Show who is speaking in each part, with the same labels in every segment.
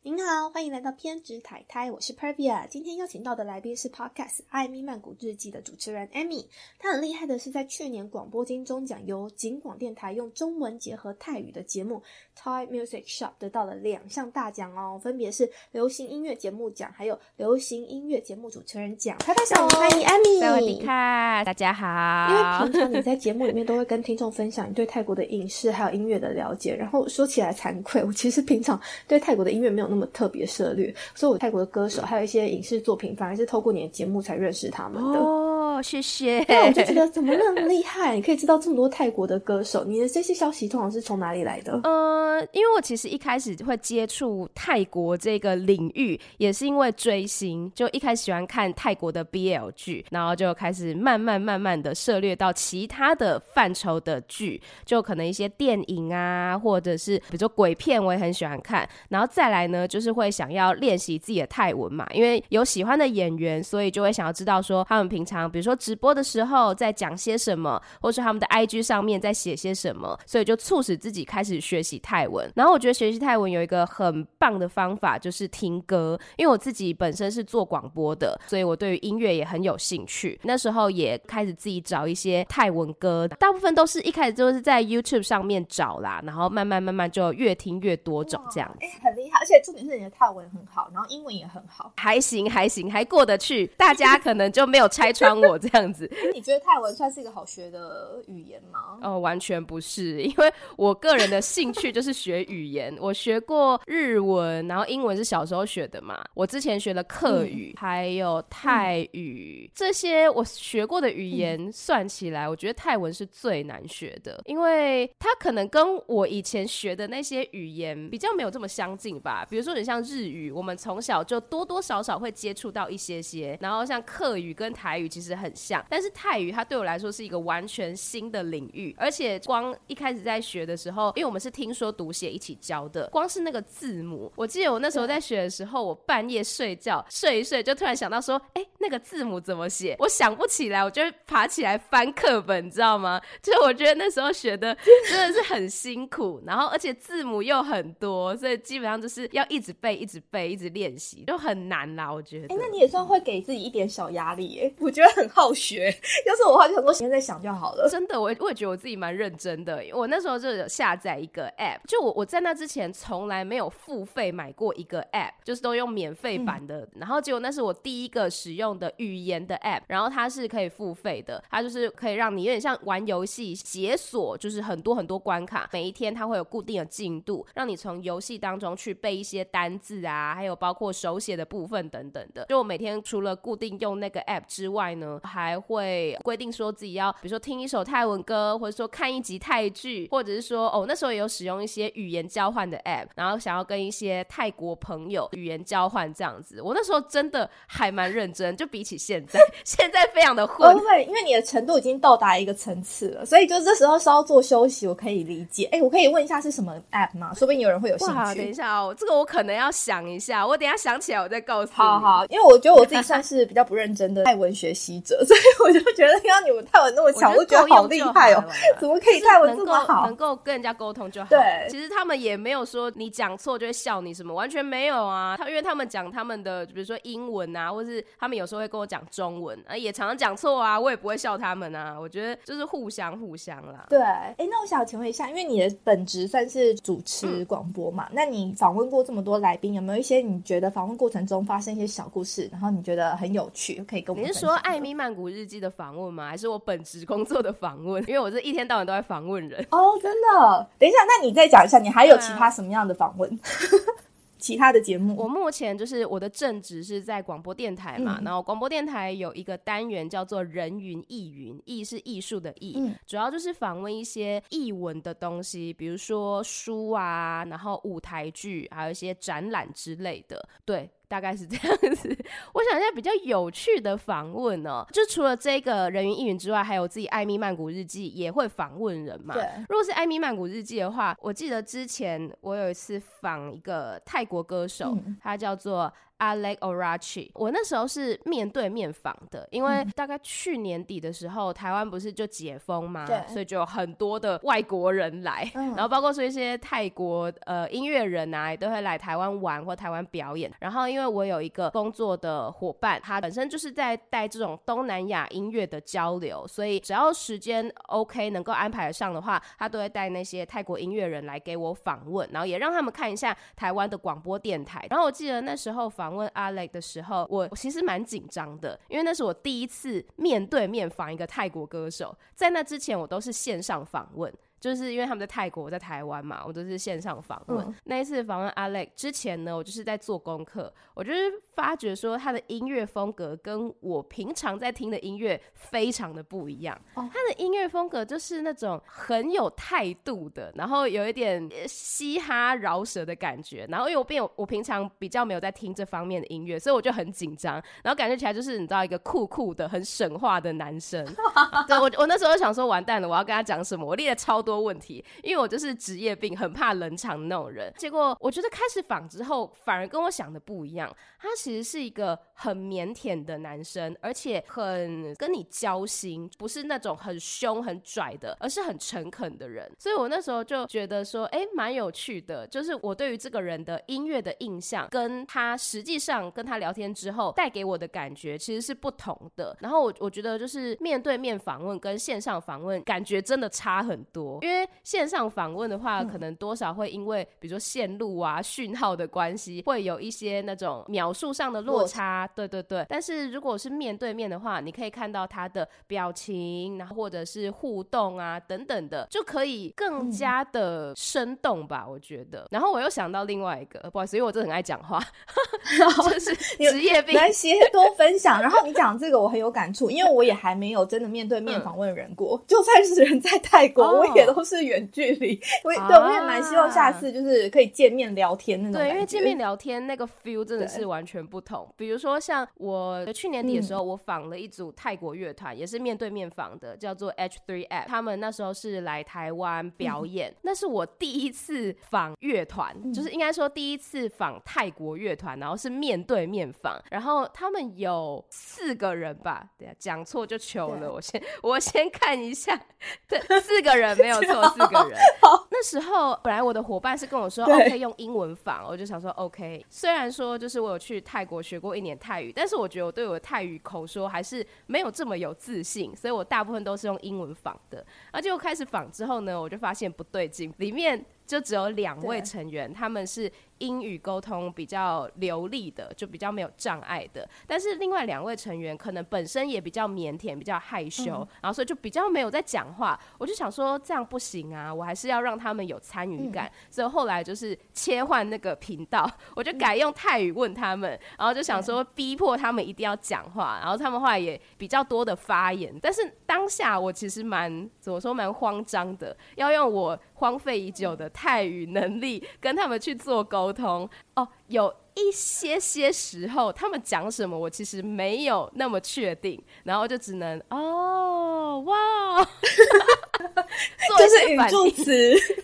Speaker 1: 您好，欢迎来到偏执太太，我是 Pervia。今天邀请到的来宾是 Podcast《艾米曼谷日记》的主持人 Amy。她很厉害的是，在去年广播金钟奖由景广电台用中文结合泰语的节目 Thai Music Shop 得到了两项大奖哦，分别是流行音乐节目奖，还有流行音乐节目主持人奖。拍拍手，欢迎 Amy。
Speaker 2: 萨瓦迪卡，大家好。
Speaker 1: 因为平常你在节目里面都会跟听众分享你对泰国的影视还有音乐的了解，然后说起来惭愧，我其实平常对泰国的音乐没有那么。那么特别涉略，所以我泰国的歌手还有一些影视作品，反而是透过你的节目才认识他们的。
Speaker 2: 哦，谢谢。
Speaker 1: 那我就觉得怎么那么 厉害？你可以知道这么多泰国的歌手，你的这些消息通常是从哪里来的？
Speaker 2: 呃，因为我其实一开始会接触泰国这个领域，也是因为追星，就一开始喜欢看泰国的 BL 剧，然后就开始慢慢慢慢的涉猎到其他的范畴的剧，就可能一些电影啊，或者是比如说鬼片，我也很喜欢看。然后再来呢，就是会想要练习自己的泰文嘛，因为有喜欢的演员，所以就会想要知道说他们平常，比如说说直播的时候在讲些什么，或是他们的 IG 上面在写些什么，所以就促使自己开始学习泰文。然后我觉得学习泰文有一个很棒的方法，就是听歌，因为我自己本身是做广播的，所以我对于音乐也很有兴趣。那时候也开始自己找一些泰文歌，大部分都是一开始都是在 YouTube 上面找啦，然后慢慢慢慢就越听越多种这样子，
Speaker 1: 且重点是你的泰文很好，然后英文也很好，
Speaker 2: 还行还行，还过得去。大家可能就没有拆穿我这样子。
Speaker 1: 你觉得泰文算是一个好学的语言吗？
Speaker 2: 哦，完全不是，因为我个人的兴趣就是学语言。我学过日文，然后英文是小时候学的嘛。我之前学了客语，还有泰语，这些我学过的语言算起来，我觉得泰文是最难学的，因为它可能跟我以前学的那些语言比较没有这么相近吧。比如说，你像日语，我们从小就多多少少会接触到一些些，然后像客语跟台语其实很像，但是泰语它对我来说是一个完全新的领域，而且光一开始在学的时候，因为我们是听说读写一起教的，光是那个字母，我记得我那时候在学的时候，我半夜睡觉睡一睡，就突然想到说，哎，那个字母怎么写？我想不起来，我就爬起来翻课本，你知道吗？就是我觉得那时候学的真的是很辛苦，然后而且字母又很多，所以基本上就是要一直背、一直背、一直练习，就很难啦。我觉得，
Speaker 1: 哎，那你也算会给自己一点小压力，哎，我觉得很好学。要是我话，就很多时间在想就好了。
Speaker 2: 真的，我我也觉得我自己蛮认真的。我那时候就有下载一个 app，就我我在那之前从来没有付费买过一个 app，就是都用免费版的。然后结果那是我第一个使用的语言的 app，然后它是可以付费的，它就是可以让你有点像玩游戏解锁，就是很多很多关卡，每一天它会有固定的进度，让你从游戏当中去背一些单字啊，还有包括手写的部分等等的。就我每天除了固定用那个 app 之外呢，还会规定说自己要，比如说听一首泰文歌，或者说看一集泰剧，或者是说哦那时候也有使用一些语言交换的 app，然后想要跟一些泰国朋友语言交换这样子。我那时候真的还蛮认真，就比起现在，现在非常的混。
Speaker 1: 不会，因为你的程度已经到达一个层次了，所以就这时候稍作休息，我可以理解。哎，我可以问一下是什么 app 吗？说不定有人会有兴趣。
Speaker 2: 等一下哦，这个我可能要想一下，我等下想起来我再告诉你。
Speaker 1: 好好，因为我觉得我自己算是比较不认真的泰文学习者，所以我就觉得听到你们泰文那么强，我觉得好厉害哦！怎么可以泰文这么好？
Speaker 2: 能够跟人家沟通就好。
Speaker 1: 对，
Speaker 2: 其实他们也没有说你讲错就会笑你什么，完全没有啊。他因为他们讲他们的，比如说英文啊，或是他们有时候会跟我讲中文啊，也常常讲错啊，我也不会笑他们啊。我觉得就是互相互相啦。
Speaker 1: 对，哎，那我想请问一下，因为你的本职算是主持广播嘛，那你访问过这么多来宾，有没有一些你觉得访问过程中发生一些小故事，然后你觉得很有趣，可以跟我们？
Speaker 2: 你是说《艾米曼谷日记》的访问吗？还是我本职工作的访问？因为我是一天到晚都在访问人
Speaker 1: 哦，真的。等一下，那你再讲一下，你还有其他什么样的访问？其他的节目，
Speaker 2: 我目前就是我的正职是在广播电台嘛，然后广播电台有一个单元叫做“人云亦云”，艺是艺术的艺，主要就是访问一些译文的东西，比如说书啊，然后舞台剧，还有一些展览之类的，对。大概是这样子，我想一下比较有趣的访问哦，就除了这个人云亦云之外，还有自己艾米曼谷日记也会访问人嘛。
Speaker 1: 对，
Speaker 2: 如果是艾米曼谷日记的话，我记得之前我有一次访一个泰国歌手，他叫做 Alex Orachi。我那时候是面对面访的，因为大概去年底的时候，台湾不是就解封嘛，
Speaker 1: 对
Speaker 2: 所以就有很多的外国人来，
Speaker 1: 嗯
Speaker 2: 然后包括说一些泰国呃音乐人啊，也都会来台湾玩或台湾表演。然后因为我有一个工作的伙伴，他本身就是在带这种东南亚音乐的交流，所以只要时间 OK 能够安排得上的话，他都会带那些泰国音乐人来给我访问，然后也让他们看一下台湾的广播电台。然后我记得那时候访访问阿乐的时候，我其实蛮紧张的，因为那是我第一次面对面访一个泰国歌手，在那之前我都是线上访问。就是因为他们在泰国，我在台湾嘛，我都是线上访问。
Speaker 1: 嗯
Speaker 2: 那一次访问 Alex 之前呢，我就是在做功课，我就是发觉说他的音乐风格跟我平常在听的音乐非常的不一样。
Speaker 1: 哦
Speaker 2: 他的音乐风格就是那种很有态度的，然后有一点呃嘻哈饶舌的感觉。然后因为我并我平常比较没有在听这方面的音乐，所以我就很紧张，然后感觉起来就是你知道一个酷酷的、很神话的男生。对我，我那时候想说完蛋了，我要跟他讲什么？我列了超多问题，因为我就是职业病，很怕冷场的那种人。结果我觉得开始访之后，反而跟我想的不一样。他其实是一个很腼腆的男生，而且很跟你交心，不是那种很凶很拽的，而是很诚恳的人。所以我那时候就觉得说，哎、蛮有趣的。就是我对于这个人的音乐的印象，跟他实际上跟他聊天之后带给我的感觉其实是不同的。然后我我觉得就是面对面访问跟线上访问感觉真的差很多，因为线上访问的话，可能多少会因为比如说线路啊、讯号的关系，会有一些那种描述上的落
Speaker 1: 落
Speaker 2: 差。对对对，但是如果是面对面的话，你可以看到他的表情，然后或者是互动啊等等的，就可以更加的生动吧，我觉得。然后我又想到另外一个，不好意思，因为我真的很爱讲话，就是职业病
Speaker 1: 没。关系，多分享。然后你讲这个我很有感触，因为我也还没有真的面对面
Speaker 2: 嗯
Speaker 1: 访问人过。就算是人在泰国，
Speaker 2: 哦
Speaker 1: 我也都是远距离。我也
Speaker 2: 啊
Speaker 1: 对我也蛮希望下次就是可以见面聊天那种
Speaker 2: 对，因为见面聊天那个 feel 真的是完全不同。比如说像我去年底的时候，我访了一组泰国乐团，也是面对面访的，叫做 H3F。他们那时候是来台湾表演，那是我第一次访乐团，就是应该说第一次访泰国乐团，然后是面对面访。然后他们有四个人吧，对啊，讲错就糗了。我先我先看一下，对，四个人没有错，四个人。那时候本来我的伙伴是跟我说
Speaker 1: 对
Speaker 2: OK 用英文仿，我就想说 OK。虽然说就是我有去泰国学过一年泰语，但是我觉得我对我的泰语口说还是没有这么有自信，所以我大部分都是用英文仿的。而且我开始仿之后呢，我就发现不对劲，里面就只有两位成员，他们是英语沟通比较流利的，就比较没有障碍的。但是另外两位成员可能本身也比较腼腆、比较害羞，
Speaker 1: 嗯
Speaker 2: 然后所以就比较没有在讲话。我就想说这样不行啊，我还是要让他们有参与感。所以后来就是切换那个频道，我就改用泰语问他们，然后就想说逼迫他们一定要讲话，然后他们后来也比较多的发言。但是当下我其实蛮怎么说蛮慌张的，要用我荒废已久的泰语能力跟他们去做沟通。哦，有一些些时候他们讲什么，我其实没有那么确定，然后就只能哦哇，做一
Speaker 1: 就是语
Speaker 2: 些反应。
Speaker 1: 助词，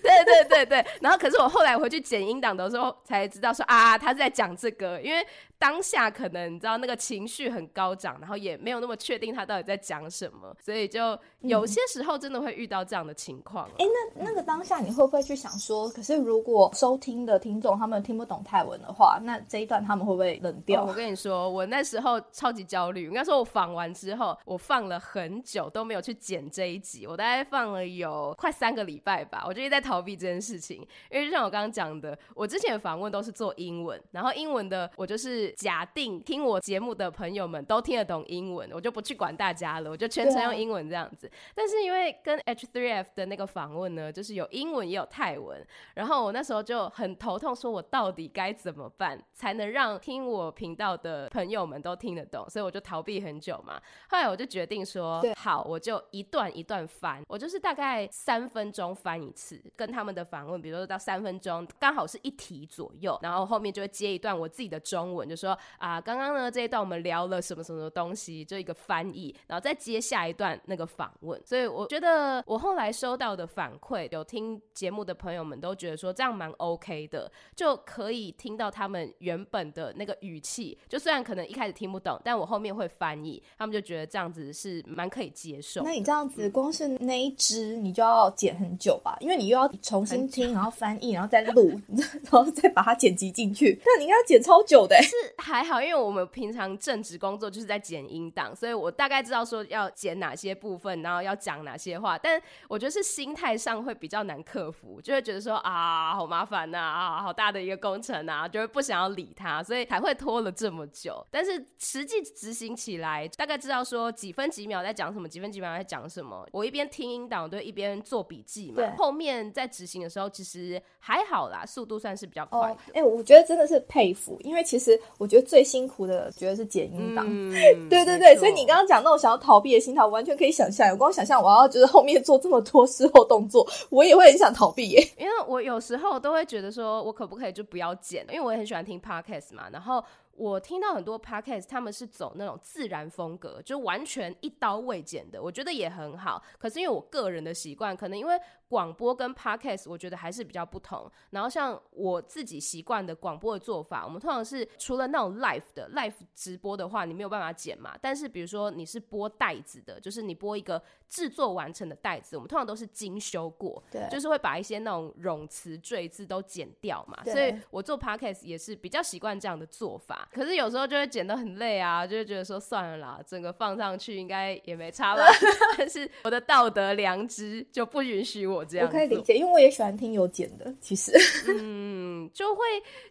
Speaker 2: 对对对对，然后可是我后来回去剪音档的时候才知道说啊，他是在讲这个，因为当下可能你知道那个情绪很高涨，然后也没有那么确定他到底在讲什么，所以就有些时候真的会遇到这样的情况、
Speaker 1: 哎、那那个当下你会不会去想说，可是如果收听的听众他们听不懂泰文的话，那这一段他们会不会冷掉？
Speaker 2: 哦我跟你说，我那时候超级焦虑。应该说，我访完之后，我放了很久都没有去剪这一集，我大概放了有快三个礼拜吧。我就一直在逃避这件事情，因为就像我刚刚讲的，我之前访问都是做英文，然后英文的我就是假定听我节目的朋友们都听得懂英文，我就不去管大家了，我就全程用英文这样子。但是因为跟 H3F 的那个访问呢，就是有英文也有泰文，然后我那时候就很头痛，说我到底该怎么办才能让听我频道的朋友们都听得懂，所以我就逃避很久嘛。后来我就决定说，好，我就一段一段翻，我就是就是大概三分钟翻一次，跟他们的访问，比如说到三分钟，刚好是一题左右，然后后面就会接一段我自己的中文，就说啊，刚刚呢这一段我们聊了什么什么东西，就一个翻译，然后再接下一段那个访问。所以我觉得我后来收到的反馈，有听节目的朋友们都觉得说这样蛮 OK 的，就可以听到他们原本的那个语气，就虽然可能一开始听不懂，但我后面会翻译，他们就觉得这样子是蛮可以接受。
Speaker 1: 那你这样子光是那一支你就要剪很久吧？因为你又要重新听，然后翻译，然后再录，然后再把它剪辑进去，那你应该要剪超久的。
Speaker 2: 是还好，因为我们平常正职工作就是在剪音档，所以我大概知道说要剪哪些部分，然后要讲哪些话。但我觉得是心态上会比较难克服，就会觉得说啊，好麻烦呐，啊，好大的一个工程啊，就会不想要理他，所以才会拖了这么久。但是实际执行起来，大概知道说几分几秒在讲什么，几分几秒在讲什么。我一边听音档，对，一边做笔记嘛。后面在执行的时候，其实还好啦，速度算是比较快的。
Speaker 1: 哎，我觉得真的是佩服，因为其实我觉得最辛苦的，觉得是剪音档。对对对，所以你刚刚讲那种想要逃避的心态，我完全可以想象。我光想象我要就是后面做这么多事后动作，我也会很想逃避耶。
Speaker 2: 因为我有时候都会觉得说，我可不可以就不要剪？因为我也很喜欢听 podcast 嘛，然后。我听到很多 podcast，他们是走那种自然风格，就完全一刀未剪的，我觉得也很好。可是因为我个人的习惯，可能因为广播跟 podcast，我觉得还是比较不同。然后像我自己习惯的广播的做法，我们通常是除了那种 live 的 live 直播的话，你没有办法剪嘛。但是比如说你是播袋子的，就是你播一个制作完成的袋子，我们通常都是精修过，
Speaker 1: 对，
Speaker 2: 就是会把一些那种冗词赘字都剪掉嘛。所以我做 podcast 也是比较习惯这样的做法。可是有时候就会剪得很累啊，就会觉得说算了啦，整个放上去应该也没差吧。但是我的道德良知就不允许我这样。
Speaker 1: 我可以理解，因为我也喜欢听有剪的。其实，
Speaker 2: 嗯，就会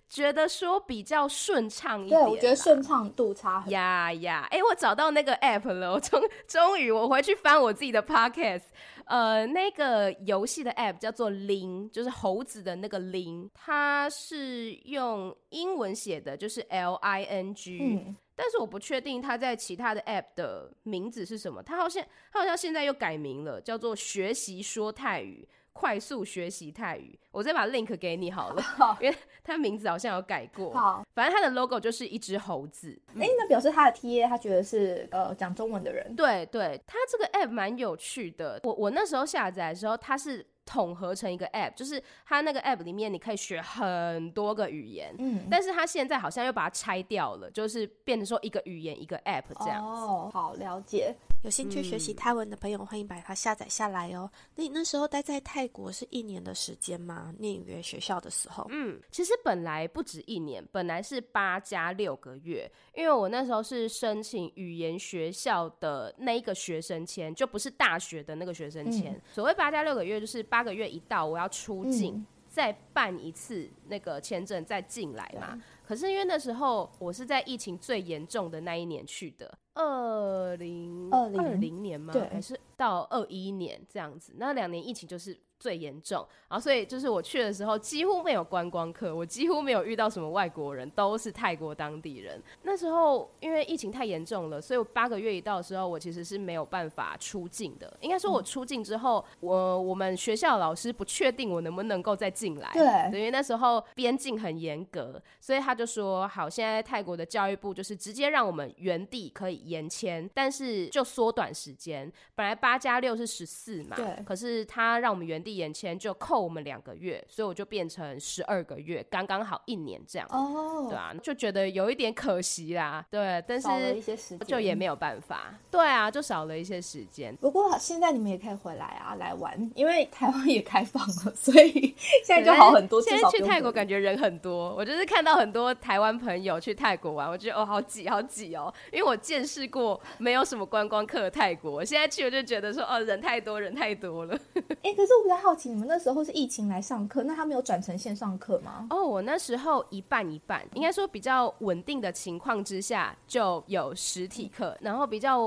Speaker 2: 觉得说比较顺畅一点。
Speaker 1: 对，我觉得顺畅度差。
Speaker 2: 呀呀，哎，我找到那个 app 了，我终终于我回去翻我自己的 podcast。呃，那个游戏的 app 叫做零，就是猴子的那个零，它是用英文写的，就是 L I N G。嗯，但是我不确定它在其他的 app 的名字是什么。它好像它好像现在又改名了，叫做学习说泰语。快速学习泰语，我再把 link 给你好了，因为它名字好像有改过。
Speaker 1: 好，
Speaker 2: 反正它的 logo 就是一只猴子。
Speaker 1: 哎，那表示他的 TA 他觉得是呃讲中文的人。
Speaker 2: 对对，它这个 app 蛮有趣的。我我那时候下载的时候，它是。统合成一个 app，就是它那个 app 里面你可以学很多个语言，嗯，但是它现在好像又把它拆掉了，就是变成说一个语言一个 app 这样子。
Speaker 1: 哦，好了解。
Speaker 3: 有兴趣学习泰文的朋友，欢迎把它下载下来哦。那你那时候待在泰国是一年的时间吗？念语言学校的时候？
Speaker 2: 嗯，其实本来不止一年，本来是八加六个月，因为我那时候是申请语言学校的那一个学生签，就不是大学的那个学生签。所谓八加六个月，就是八个月一到，我要出境再办一次那个签证再进来嘛。可是因为那时候我是在疫情最严重的那一年去的，二零二零年吗？还是到二一年这样子？那两年疫情就是。最严重，然后所以就是我去的时候几乎没有观光客，我几乎没有遇到什么外国人，都是泰国当地人。那时候因为疫情太严重了，所以我八个月一到的时候，我其实是没有办法出境的。应该说，我出境之后，我我们学校老师不确定我能不能够再进来，
Speaker 1: 对，
Speaker 2: 因为那时候边境很严格，所以他就说好，现在泰国的教育部就是直接让我们原地可以延签，但是就缩短时间。本来八加六是十四嘛，
Speaker 1: 对，
Speaker 2: 可是他让我们原地。眼前就扣我们两个月，所以我就变成十二个月，刚刚好一年这样。哦，对啊，就觉得有一点可惜啦。对，但是
Speaker 1: 一些时间
Speaker 2: 就也没有办法。对啊，就少了一些时间。
Speaker 1: 不过现在你们也可以回来啊，来玩，因为台湾也开放了，所以现在就好很多。
Speaker 2: 现在去泰国感觉人很多，我就是看到很多台湾朋友去泰国玩，我觉得哦，好挤，好挤哦。因为我见识过没有什么观光客的泰国，现在去我就觉得说哦，人太多，人太多了。
Speaker 1: 哎，可是我比较好奇，你们那时候是疫情来上课，那他没有转成线上课吗？
Speaker 2: 哦，我那时候一半一半，应该说比较稳定的情况之下就有实体课，然后比较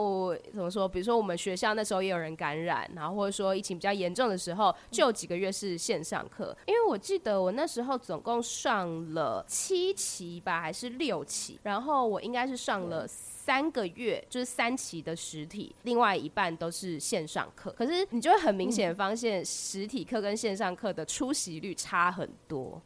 Speaker 2: 怎么说？比如说我们学校那时候也有人感染，然后或者说疫情比较严重的时候，就有几个月是线上课。因为我记得我那时候总共上了七期吧，还是六期，然后我应该是上了。三个月就是三期的实体，另外一半都是线上课。可是你就会很明显发现，实体课跟线上课的出席率差很多。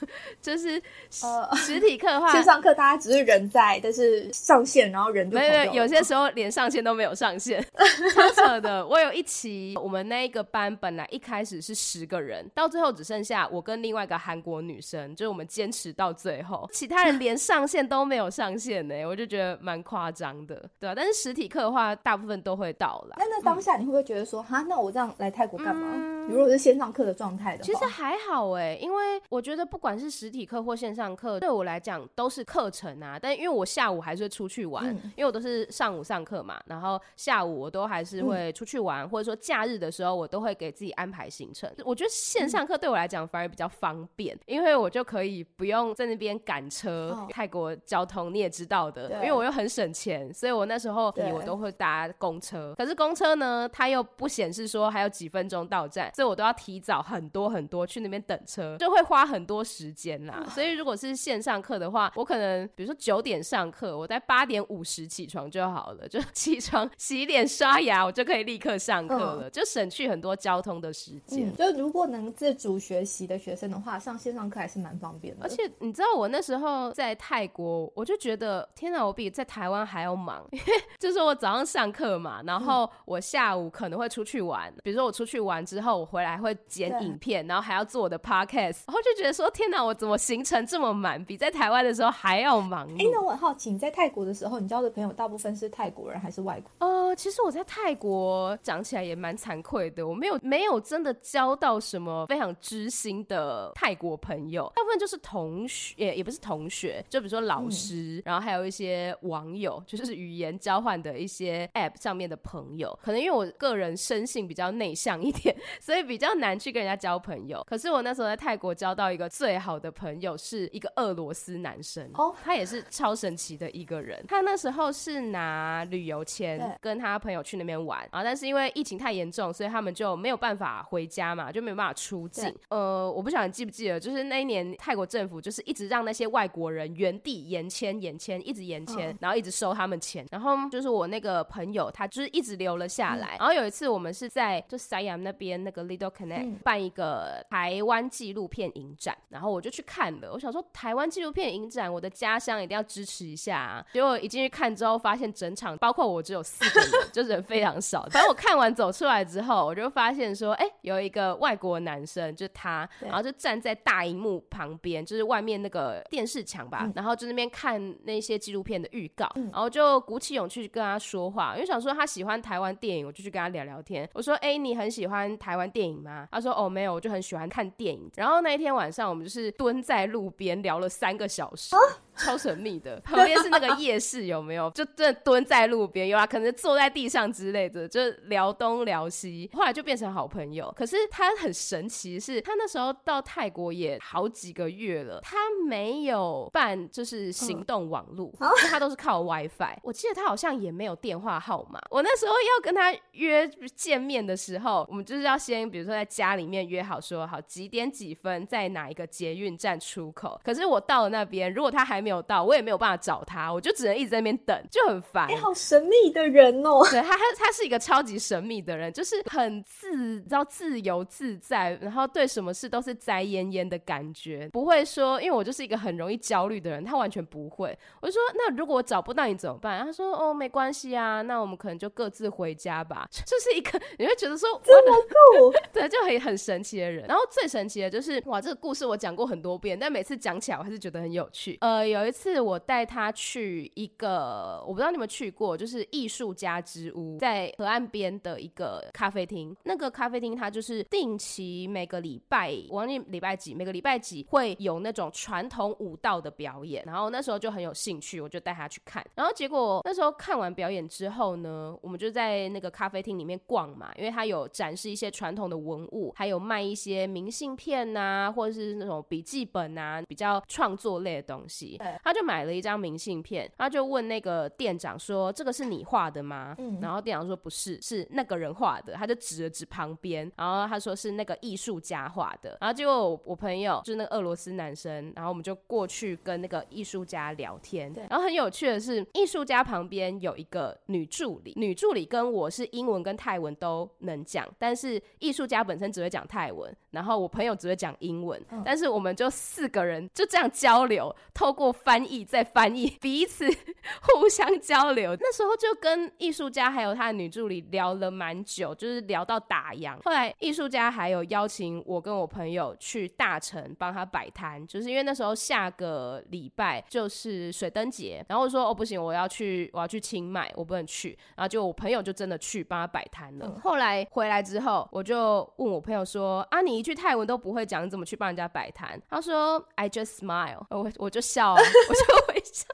Speaker 2: 就是呃，实体课的话，
Speaker 1: 线上课大家只是人在，但是上线然后人就
Speaker 2: 没有。有些时候连上线都没有上线，超扯的。我有一期，我们那一个班本来一开始是十个人，到最后只剩下我跟另外一个韩国女生，就是我们坚持到最后，其他人连上线都没有上线呢。我就觉得蛮夸张的，对啊？但是实体课的话，大部分都会到了。
Speaker 1: 那那当下你会不会觉得说，哈，那我这样来泰国干嘛？如果是线上课的状态的
Speaker 2: 话，其实还好哎，因为我觉得不管是实体课或线上课，对我来讲都是课程啊。但因为我下午还是会出去玩，因为我都是上午上课嘛，然后下午我都还是会出去玩，或者说假日的时候，我都会给自己安排行程。我觉得线上课对我来讲反而比较方便，因为我就可以不用在那边赶车。泰国交通你也知道的，因为我又很省钱，所以我那时候我都会搭公车。可是公车呢，它又不显示说还有几分钟到站。所以我都要提早很多很多去那边等车，就会花很多时间啦。所以如果是线上课的话，我可能比如说九点上课，我在八点五十起床就好了，就起床洗脸刷牙，我就可以立刻上课了，就省去很多交通的时间。
Speaker 1: 就如果能自主学习的学生的话，上线上课还是蛮方便的。
Speaker 2: 而且你知道我那时候在泰国，我就觉得天哪，我比在台湾还要忙，因为就是我早上上课嘛，然后我下午可能会出去玩，比如说我出去玩之后。我回来会剪影片，然后还要做我的 podcast，然后就觉得说天哪，我怎么行程这么满，比在台湾的时候还要忙？
Speaker 1: 哎，那我很好奇，你在泰国的时候，你交的朋友大部分是泰国人还是外国？
Speaker 2: 呃，其实我在泰国讲起来也蛮惭愧的，我没有没有真的交到什么非常知心的泰国朋友，大部分就是同学，也也不是同学，就比如说老师，然后还有一些网友，就是语言交换的一些 app 上面的朋友。可能因为我个人生性比较内向一点，所以。比较难去跟人家交朋友，可是我那时候在泰国交到一个最好的朋友，是一个俄罗斯男生哦，他也是超神奇的一个人。他那时候是拿旅游签跟他朋友去那边玩啊，但是因为疫情太严重，所以他们就没有办法回家嘛，就没有办法出境。呃，我不晓得你记不记得，就是那一年泰国政府就是一直让那些外国人原地延签、延签，一直延签，然后一直收他们钱。然后就是我那个朋友，他就是一直留了下来。然后有一次我们是在就塞阳那边那个。Little Connect 办一个台湾纪录片影展，然后我就去看了。我想说，台湾纪录片影展，我的家乡一定要支持一下。啊。结果一进去看之后，发现整场包括我只有四个人，就人非常少。反正我看完走出来之后，我就发现说，哎，有一个外国男生，就他，然后就站在大荧幕旁边，就是外面那个电视墙吧，然后就那边看那些纪录片的预告，然后就鼓起勇气跟他说话，因为想说他喜欢台湾电影，我就去跟他聊聊天。我说，哎，你很喜欢台湾？电影吗？他说哦没有，我就很喜欢看电影。然后那一天晚上，我们就是是蹲在路边聊了三个小时。超神秘的，旁边是那个夜市，有没有？就真的蹲在路边，有啊，可能坐在地上之类的，就聊东聊西。后来就变成好朋友。可是他很神奇，是他那时候到泰国也好几个月了，他没有办就是行动网络，他都是靠 WiFi。我记得他好像也没有电话号码。我那时候要跟他约见面的时候，我们就是要先比如说在家里面约好，说好几点几分在哪一个捷运站出口。可是我到了那边，如果他还没没有到，我也没有办法找他，我就只能一直在那边等，就很烦。
Speaker 1: 哎，好神秘的人哦！
Speaker 2: 对他，他他是一个超级神秘的人，就是很自，知道自由自在，然后对什么事都是宅焉焉的感觉，不会说，因为我就是一个很容易焦虑的人，他完全不会。我就说，那如果我找不到你怎么办？他说，哦，没关系啊，那我们可能就各自回家吧。就是一个你会觉得说
Speaker 1: 这么酷，
Speaker 2: 对，就很很神奇的人。然后最神奇的就是，哇，这个故事我讲过很多遍，但每次讲起来我还是觉得很有趣。呃，有。有一次我带他去一个，我不知道你们去过，就是艺术家之屋，在河岸边的一个咖啡厅。那个咖啡厅它就是定期每个礼拜，我忘记礼拜几，每个礼拜几会有那种传统舞蹈的表演。然后那时候就很有兴趣，我就带他去看。然后结果那时候看完表演之后呢，我们就在那个咖啡厅里面逛嘛，因为他有展示一些传统的文物，还有卖一些明信片呐，或者是那种笔记本啊，比较创作类的东西。他就买了一张明信片，他就问那个店长说：“这个是你画的吗？”嗯，然后店长说：“不是，是那个人画的。”他就指了指旁边，然后他说是那个艺术家画的。然后结果我朋友就是那个俄罗斯男生，然后我们就过去跟那个艺术家聊天。对，然后很有趣的是，艺术家旁边有一个女助理，女助理跟我是英文跟泰文都能讲，但是艺术家本身只会讲泰文，然后我朋友只会讲英文，但是我们就四个人就这样交流，透过翻译再翻译，彼此 互相交流。那时候就跟艺术家还有他的女助理聊了蛮久，就是聊到打烊。后来艺术家还有邀请我跟我朋友去大城帮他摆摊，就是因为那时候下个礼拜就是水灯节，然后我说哦不行，我要去我要去清迈，我不能去。然后就我朋友就真的去帮他摆摊了。后来回来之后，我就问我朋友说啊，你一句泰文都不会讲，你怎么去帮人家摆摊？他说 I just smile，我我就笑啊，我就微笑。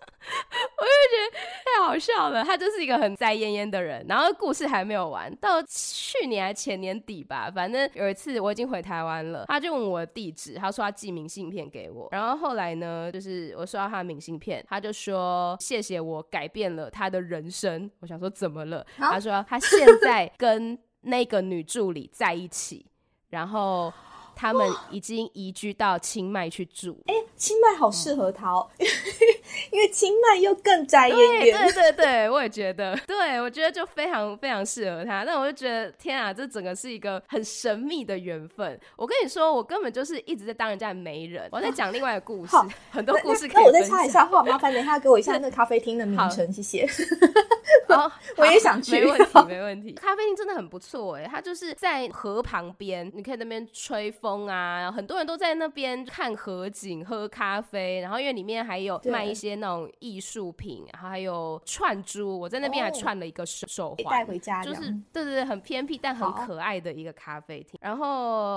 Speaker 2: 我就觉得太好笑了，他就是一个很在焉焉的人。然后故事还没有完，到去年还前年底吧，反正有一次我已经回台湾了，他就问我的地址，他说他寄明信片给我。然后后来呢，就是我收到他的明信片，他就说谢谢我改变了他的人生。我想说怎么了？他说他现在跟那个女助理在一起，然后。他们已经移居到清迈去住。
Speaker 1: 哎，清迈好适合他哦，清迈又更宅一点。
Speaker 2: 对对 对，我也觉得，对我觉得就非常非常适合他。但我就觉得，天啊，这整个是一个很神秘的缘分。我跟你说，我根本就是一直在当人家的媒人。我在讲另外一个故事，很多故事。
Speaker 1: 那我再插一下话，麻烦等一下给我一下那个咖啡厅的名称，谢谢。好，我也想去。
Speaker 2: 没问题，没问题。咖啡厅真的很不错哎，它就是在河旁边，你可以那边吹。风啊，很多人都在那边看河景、喝咖啡，然后因为里面还有卖一些那种艺术品，然后还有串珠，我在那边还串了一个手手环
Speaker 1: 带回家，
Speaker 2: 就是对对对，很偏僻但很可爱的一个咖啡厅。然后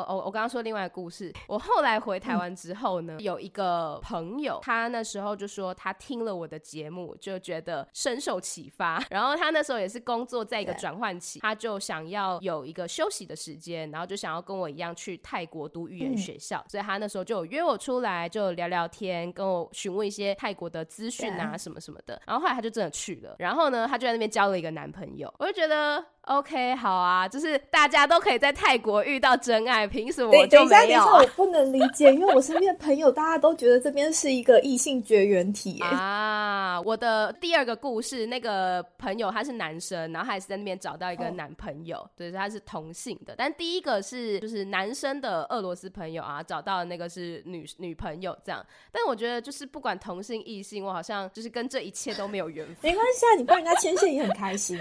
Speaker 2: 我我刚刚说另外一个故事，我后来回台湾之后呢，有一个朋友，他那时候就说他听了我的节目，就觉得深受启发，然后他那时候也是工作在一个转换期，他就想要有一个休息的时间，然后就想要跟我一样去泰国。读语言学校，所以他那时候就约我出来，就聊聊天，跟我询问一些泰国的资讯啊，什么什么的。然后后来他就真的去了，然后呢，他就在那边交了一个男朋友。我就觉得。OK，好啊，就是大家都可以在泰国遇到真爱，凭什么我就没有？
Speaker 1: 等一下，我不能理解，因为我身边的朋友大家都觉得这边是一个异性绝缘体。
Speaker 2: 啊，我的第二个故事，那个朋友他是男生，然后他也是在那边找到一个男朋友，对，他是同性的。但第一个是就是男生的俄罗斯朋友啊，找到那个是女女朋友这样。但我觉得就是不管同性异性，我好像就是跟这一切都没有缘分。
Speaker 1: 没关系啊，你帮人家牵线也很开心，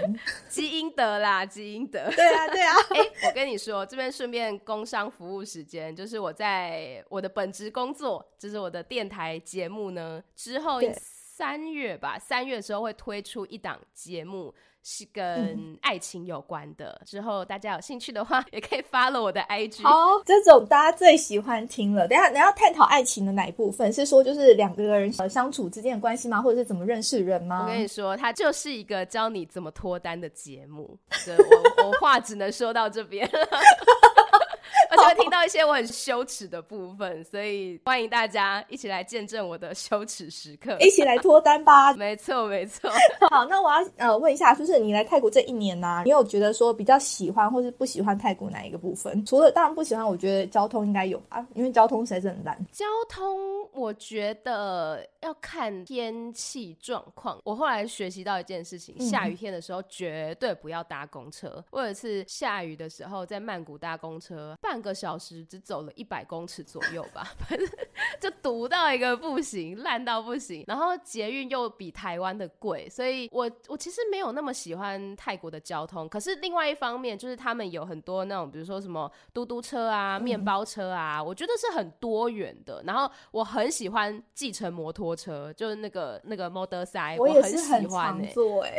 Speaker 2: 基因得啦。基因的，
Speaker 1: 对啊，对啊。
Speaker 2: 哎，我跟你说，这边顺便工商服务时间，就是我在我的本职工作，就是我的电台节目呢，之后三月吧，三月的时候会推出一档节目。是跟爱情有关的。之后大家有兴趣的话，也可以发了我的 IG。
Speaker 1: 好，这种大家最喜欢听了。等下，你要探讨爱情的哪一部分？是说就是两个人相处之间的关系吗？或者是怎么认识人吗？
Speaker 2: 我跟你说，它就是一个教你怎么脱单的节目。我我话只能说到这边。而且会听到一些我很羞耻的部分，所以欢迎大家一起来见证我的羞耻时刻，
Speaker 1: 一起来脱单吧！
Speaker 2: 没错，没错。
Speaker 1: 好，那我要呃问一下，就是你来泰国这一年呢，你有觉得说比较喜欢或是不喜欢泰国哪一个部分？除了当然不喜欢，我觉得交通应该有吧，因为交通实在是很烂。
Speaker 2: 交通我觉得要看天气状况。我后来学习到一件事情，下雨天的时候绝对不要搭公车。我有一次下雨的时候在曼谷搭公车。半个小时只走了一百公尺左右吧，反正就堵到一个不行，烂到不行。然后捷运又比台湾的贵，所以我我其实没有那么喜欢泰国的交通。可是另外一方面，就是他们有很多那种，比如说什么嘟嘟车啊、面包车啊，我觉得是很多元的。然后我很喜欢计程摩托车，就是那个那个 Model 塞，
Speaker 1: 我也
Speaker 2: 很
Speaker 1: 是很
Speaker 2: 喜欢诶、
Speaker 1: 常做哎、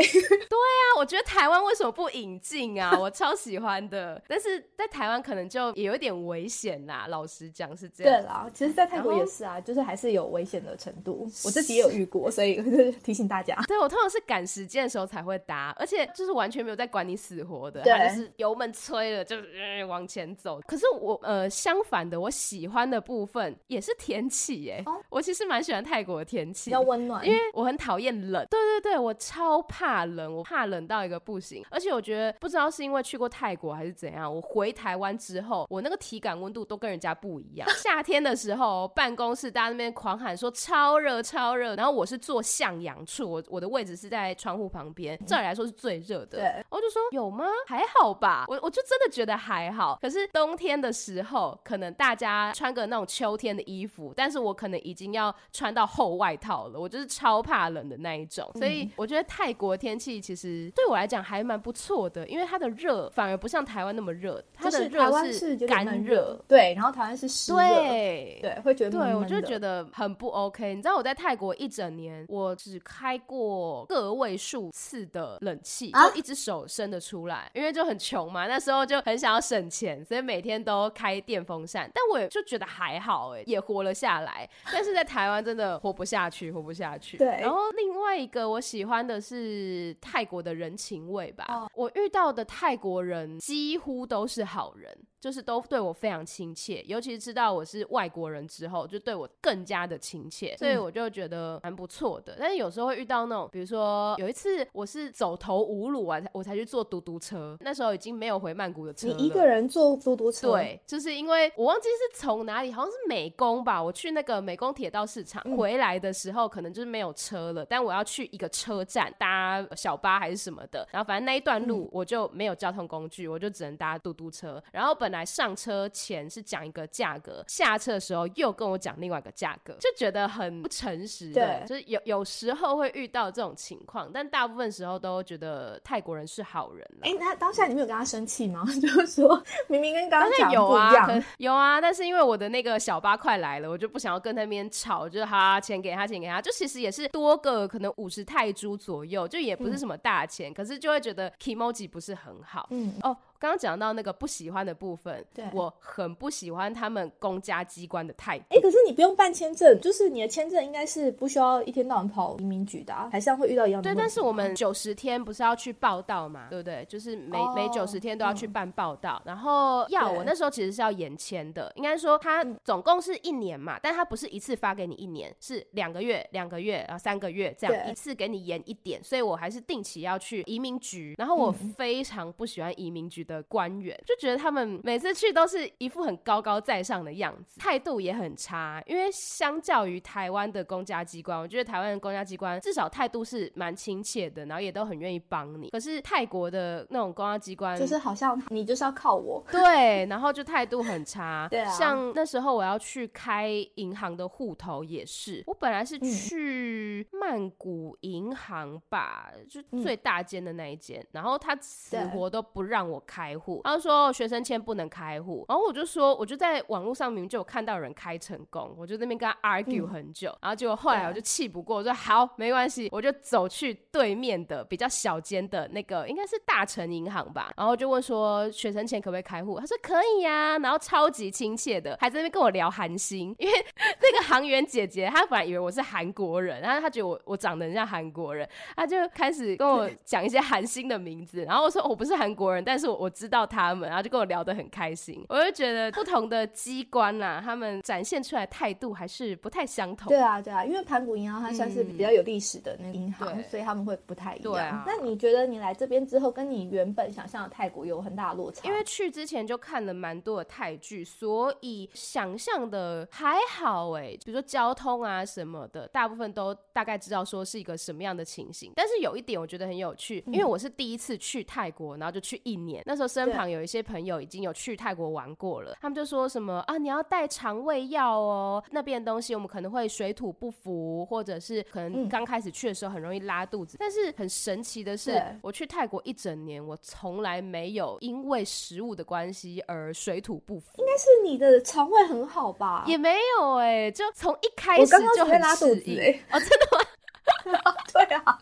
Speaker 2: 那我觉得台湾为什么不引进啊？我超喜欢的，但是在台湾可能就也有一点危险啦。老实讲是这样。
Speaker 1: 对啦，其实，在泰国也是啊，就是还是有危险的程度。我自己也有遇过，所以 就是提醒大家。
Speaker 2: 对我通常是赶时间的时候才会搭，而且就是完全没有在管你死活的，
Speaker 1: 对
Speaker 2: 就是油门吹了就、呃、往前走。可是我呃相反的，我喜欢的部分也是天气耶、
Speaker 1: 哦
Speaker 2: 我其实蛮喜欢泰国的天气
Speaker 1: 比较。温暖，
Speaker 2: 因为我很讨厌冷，对对对，我超怕冷，我怕冷到一个不行。而且我觉得不知道是因为去过泰国还是怎样，我回台湾之后，我那个体感温度都跟人家不一样。夏天的时候，办公室大家那边狂喊说超热超热，然后我是坐向阳处，我我的位置是在窗户旁边，照理来说是最热的。
Speaker 1: 对
Speaker 2: 我就说有吗？还好吧，我我就真的觉得还好。可是冬天的时候，可能大家穿个那种秋天的衣服，但是我可能已经要穿到厚外套了，我就是超怕冷的那一种。所以我觉得泰国天气其实对我来讲还蛮不错的，因为它的热反而不像台湾那么热，它的热
Speaker 1: 是
Speaker 2: 干热。
Speaker 1: 对，然后台湾是湿热，
Speaker 2: 对
Speaker 1: 对，会觉得
Speaker 2: 对，我就觉得很不 OK。你知道我在泰国一整年，我只开过个位数次的冷气，
Speaker 1: 啊
Speaker 2: 就一只手伸得出来，因为就很穷嘛，那时候就很想要省钱，所以每天都开电风扇。但我也就觉得还好，哎，也活了下来。但是在台湾真的活不下去，活不下去。
Speaker 1: 对
Speaker 2: 然后另外一个我喜欢的是泰国的人情味吧。
Speaker 1: 哦
Speaker 2: 我遇到的泰国人几乎都是好人，就是都对我非常亲切，尤其是知道我是外国人之后，就对我更加的亲切，所以
Speaker 1: 嗯
Speaker 2: 我就觉得蛮不错的。但是有时候会遇到那种，比如说有一次我是走投无路啊，我才去坐嘟嘟车，那时候已经没有回曼谷的车了。
Speaker 1: 你一个人坐嘟嘟车，，
Speaker 2: 对，就是因为我忘记是从哪里，好像是美工吧。我去那个美工铁道市场、
Speaker 1: 嗯
Speaker 2: 回来的时候，可能就是没有车了，但我要去一个车站搭小巴还是什么的。然后反正那一段路
Speaker 1: 嗯
Speaker 2: 我就没有交通工具，我就只能搭嘟嘟车。然后本来上车前是讲一个价格，下车的时候又跟我讲另外一个价格，就觉得很不诚实的。
Speaker 1: 对
Speaker 2: 就是有有时候会遇到这种情况，但大部分时候都觉得泰国人是好人了。
Speaker 1: 哎，那当下你没有跟他生气吗？就是说明明跟刚刚讲
Speaker 2: 有啊，有啊，但是因为我的那个小巴快来了，我就不想要跟那边吵，就是哈钱给他，钱给他，就其实也是多个可能五十泰铢左右，就也不是什么大钱，可是就会觉得 emoji 不是很好。
Speaker 1: 嗯，
Speaker 2: 哦，刚刚讲到那个不喜欢的部分，
Speaker 1: 对
Speaker 2: 我很不喜欢他们公家机关的态度。
Speaker 1: 哎，可是你不用办签证，就是你的签证应该是不需要一天到晚跑移民局的、啊，还是会遇到一样的
Speaker 2: 对。但是我们九十天不是要去报道嘛，对不对？就是每、
Speaker 1: 哦
Speaker 2: 每九十天都要去办报道，然后要我那时候其实是要延签的，应该说他总共是一年嘛，但他不是一次发给你一年，是两个月、两个月，然后三个月这样一次给你延一点，所以我还是定期要去移民局，然后我
Speaker 1: 嗯
Speaker 2: 非常不喜欢移民局的官员，就觉得他们每次去都是一副很高高在上的样子，态度也很差，因为相较于台湾的公家机关，我觉得台湾的公家机关至少态度是蛮亲切的，然后也都很愿意帮你。可是泰国的那种公家机关，
Speaker 1: 就是好像你就是要靠我，
Speaker 2: 对，然后就态度很差。
Speaker 1: 对啊
Speaker 2: 像那时候我要去开银行的户头也是，我本来是
Speaker 1: 嗯
Speaker 2: 去曼谷银行吧，就
Speaker 1: 嗯
Speaker 2: 最大间的那一间，然后他死活都不让我开户，他就说学生签不能开户，然后我就说，我就在网络上明明就有看到有人开成功，我就在那边跟他 argue
Speaker 1: 嗯
Speaker 2: 很久，然后结果后来我就气不过，我说好，没关系，我就走去对面的比较小间的那个应该是大成银行吧，然后就问说学生签可不可以开户，他说可以呀、然后超级亲切的，还在那边跟我聊韩星，因为 那个行员姐姐她本来以为我是韩国人，然后她觉得我我长得很像韩国人，她就开始跟我讲一些韩星的名字，然后我说我不是韩国人，但是我我知道他们，然后就跟我聊得很开心，我就觉得不同的机关呐，他们展现出来态度还是不太相同。
Speaker 1: 对啊，对啊，因为盘古银行它算是比较有历史的那个银行，
Speaker 2: 对
Speaker 1: 所以他们会不太一样。
Speaker 2: 对啊
Speaker 1: 那你觉得你来这边之后，跟你原本想象的泰国有很大的落差？
Speaker 2: 因为去之前就看了蛮多的泰剧，所以想象的还好哎、比如说交通啊什么的，大部分都大概知道说是一个什么样的情形。但是有一点我觉得很有趣，因为我是第一次去泰国，然后就去一年，那时时候身旁有一些朋友已经有去泰国玩过了，他们就说什么啊，你要带肠胃药哦，那边的东西我们可能会水土不服，或者是可能刚开始去的时候很容易拉肚子。但是很神奇的是，我去泰国一整年，我从来没有因为食物的关系而水土不服。
Speaker 1: 应该是你的肠胃很好吧？
Speaker 2: 也没有哎，就从一开始就很
Speaker 1: 拉肚子哎，
Speaker 2: 哦，真的
Speaker 1: 吗？对啊。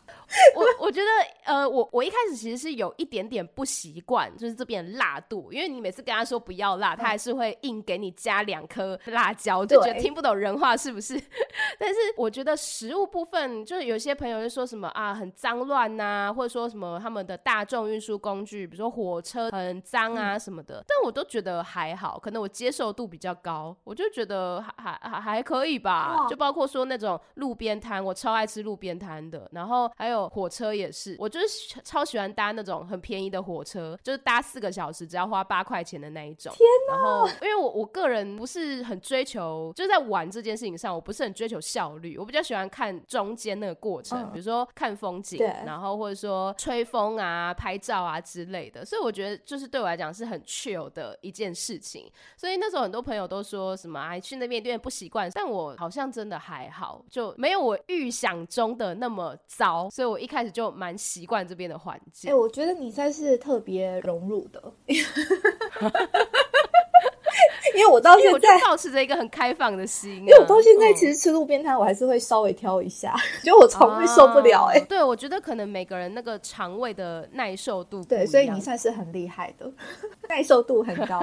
Speaker 2: 我我觉得，呃，我我一开始其实是有一点点不习惯，就是这边辣度，因为你每次跟他说不要辣，他还是会硬给你加两颗辣椒，就觉得听不懂人话是不是？但是我觉得食物部分，就是有些朋友就说什么啊很脏乱呐，或者说什么他们的大众运输工具，比如说火车很脏啊什么的，但我都觉得还好，可能我接受度比较高，我就觉得还还还可以吧。就包括说那种路边摊，我超爱吃路边摊的，然后还有。火车也是，我就是超喜欢搭那种很便宜的火车，就是搭四个小时只要花八块钱的那一种。
Speaker 1: 天
Speaker 2: 然后，因为我我个人不是很追求，就是在玩这件事情上，我不是很追求效率，我比较喜欢看中间那个过程，比如说看风景，然后或者说吹风啊、拍照啊之类的。所以我觉得，就是对我来讲是很 chill 的一件事情。所以那时候很多朋友都说什么哎，去那边有点不习惯，但我好像真的还好，就没有我预想中的那么糟。所以。我一开始就蛮习惯这边的环境。
Speaker 1: 哎，我觉得你算是特别融入的，因为我到现在
Speaker 2: 保持着一个很开放的心。因
Speaker 1: 为我到现在其实吃路边摊，我还是会稍微挑一下，觉得我肠胃受不了。哎，
Speaker 2: 对，我觉得可能每个人那个肠胃的耐受度，
Speaker 1: 对，所以你算是很厉害的，耐受度很高。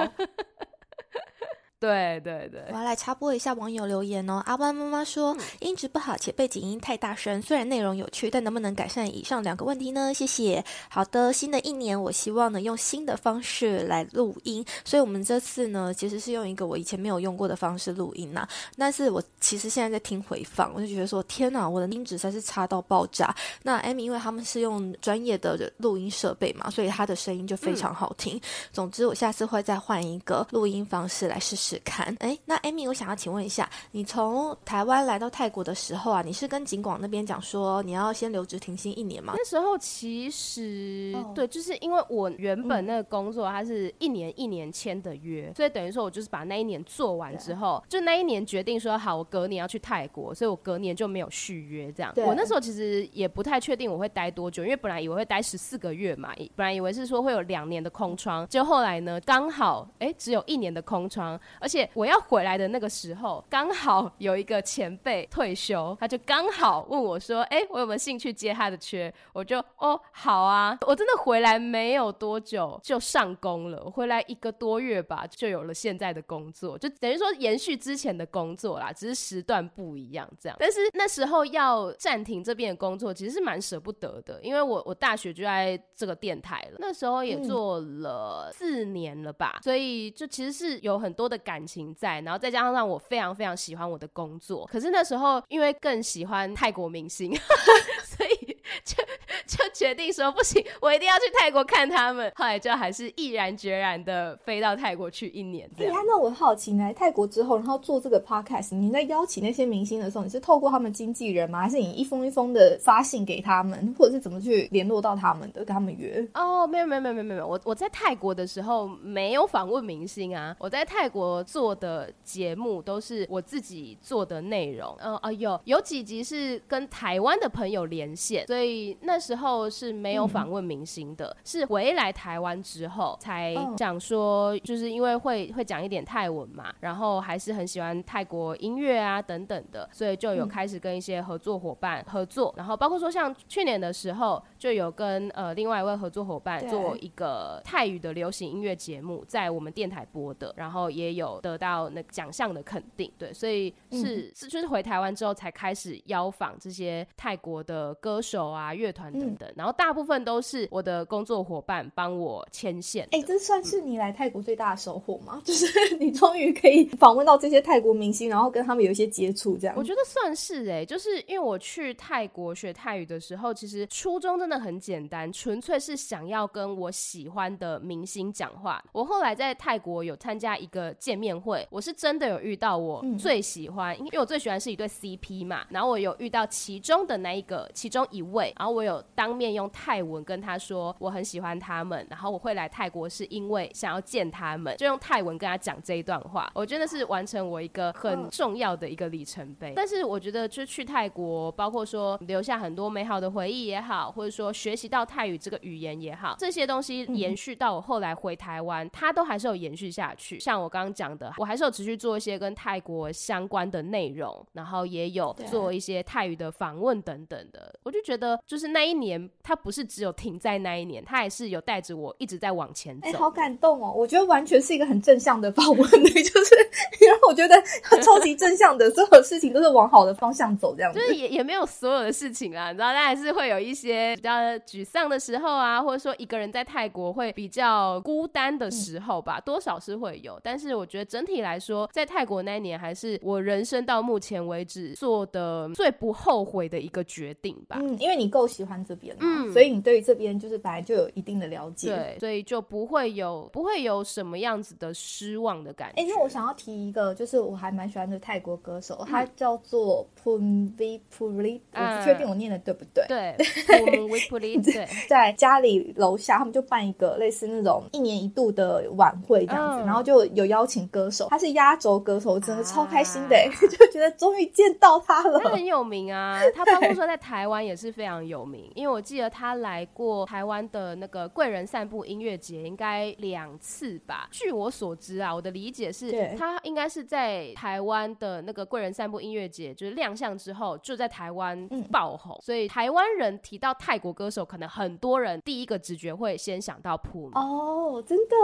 Speaker 2: 对对对，
Speaker 3: 我要来插播一下网友留言哦。阿弯妈妈说音质不好且背景音太大声，虽然内容有趣，但能不能改善以上两个问题呢？谢谢。好的，新的一年我希望呢用新的方式来录音，所以我们这次呢其实是用一个我以前没有用过的方式录音呐。但是我其实现在在听回放，我就觉得说天哪，我的音质才是差到爆炸。那艾米因为他们是用专业的录音设备嘛，所以他的声音就非常好听。总之，我下次会再换一个录音方式来试试。看，哎，那 Amy，我想要请问一下，你从台湾来到泰国的时候啊，你是跟景广那边讲说你要先留职停薪一年吗？
Speaker 2: 那时候其实对，就是因为我原本那个工作它是一年一年签的约，所以等于说我就是把那一年做完之后，就那一年决定说好，我隔年要去泰国，所以我隔年就没有续约这样。我那时候其实也不太确定我会待多久，因为本来以为会待十四个月嘛，本来以为是说会有两年的空窗，就后来呢刚好哎只有一年的空窗。而且我要回来的那个时候，刚好有一个前辈退休，他就刚好问我说：“哎，我有没有兴趣接他的缺？”我就哦，好啊！我真的回来没有多久就上工了，回来一个多月吧，就有了现在的工作，就等于说延续之前的工作啦，只是时段不一样这样。但是那时候要暂停这边的工作，其实是蛮舍不得的，因为我我大学就在这个电台了，那时候也做了四年了吧，所以就其实是有很多的感。情在，然后再加上让我非常非常喜欢我的工作。可是那时候因为更喜欢泰国明星，就 就决定说不行，我一定要去泰国看他们。后来就还是毅然决然的飞到泰国去一年。
Speaker 1: 对啊，那我好奇，来泰国之后，然后做这个 podcast，你在邀请那些明星的时候，你是透过他们经纪人吗？还是你一封一封的发信给他们，或者是怎么去联络到他们的，跟他们约？
Speaker 2: 哦，没有没有没有没有没有，我我在泰国的时候没有访问明星啊，我在泰国。做的节目都是我自己做的内容，嗯啊有有几集是跟台湾的朋友连线，所以那时候是没有访问明星的，是回来台湾之后才讲说，就是因为会会讲一点泰文嘛，然后还是很喜欢泰国音乐啊等等的，所以就有开始跟一些合作伙伴合作，然后包括说像去年的时候就有跟呃另外一位合作伙伴做一个泰语的流行音乐节目，在我们电台播的，然后也有。得到那奖项的肯定，对，所以是是就是回台湾之后才开始邀访这些泰国的歌手啊、乐团等等，然后大部分都是我的工作伙伴帮我牵线。
Speaker 1: 哎，这算是你来泰国最大的收获吗？就是你终于可以访问到这些泰国明星，然后跟他们有一些接触，这样。
Speaker 2: 我觉得算是哎，就是因为我去泰国学泰语的时候，其实初衷真的很简单，纯粹是想要跟我喜欢的明星讲话。我后来在泰国有参加一个见面。会，我是真的有遇到我最喜欢，因为我最喜欢是一对 CP 嘛，然后我有遇到其中的那一个，其中一位，然后我有当面用泰文跟他说我很喜欢他们，然后我会来泰国是因为想要见他们，就用泰文跟他讲这一段话。我觉得是完成我一个很重要的一个里程碑。但是我觉得就去泰国，包括说留下很多美好的回忆也好，或者说学习到泰语这个语言也好，这些东西延续到我后来回台湾，它都还是有延续下去。像我刚刚讲的，我还是有持续做一些跟泰国相关的内容，然后也有做一些泰语的访问等等的。我就觉得，就是那一年，他不是只有停在那一年，他还是有带着我一直在往前走。
Speaker 1: 哎，好感动哦！我觉得完全是一个很正向的访问，就是因为我觉得超级正向的，所有事情都是往好的方向走，这样子。
Speaker 2: 就是也也没有所有的事情啊，你知道，但还是会有一些比较沮丧的时候啊，或者说一个人在泰国会比较孤单的时候吧，多少是会有。但是我觉得整体来说，在泰国那一年，还是我人生到目前为止做的最不后悔的一个决定吧。
Speaker 1: 嗯，因为你够喜欢这边，嗯，所以你对于这边就是本来就有一定的了解，
Speaker 2: 对，所以就不会有不会有什么样子的失望的感觉。
Speaker 1: 哎，那我想要提一个，就是我还蛮喜欢的泰国歌手，他叫做 Punvi Puri，我不确定我念的对不对？
Speaker 2: 对，Punvi Puri，对，
Speaker 1: 在家里楼下，他们就办一个类似那种一年一度的晚会这样子，然后就有邀请歌手，他是压轴歌手，真的超开心的，就觉得终于见到他了。
Speaker 2: 他很有名啊，他包括说在台湾也是非常有名，因为我记得他来过台湾的那个贵人散步音乐节，应该两次吧。据我所知啊，我的理解是他应该是在台湾的那个贵人散步音乐节就是亮相之后，就在台湾爆红，所以台湾人提到泰国歌手，可能很多人第一个直觉会先想到普
Speaker 1: 哦，真的，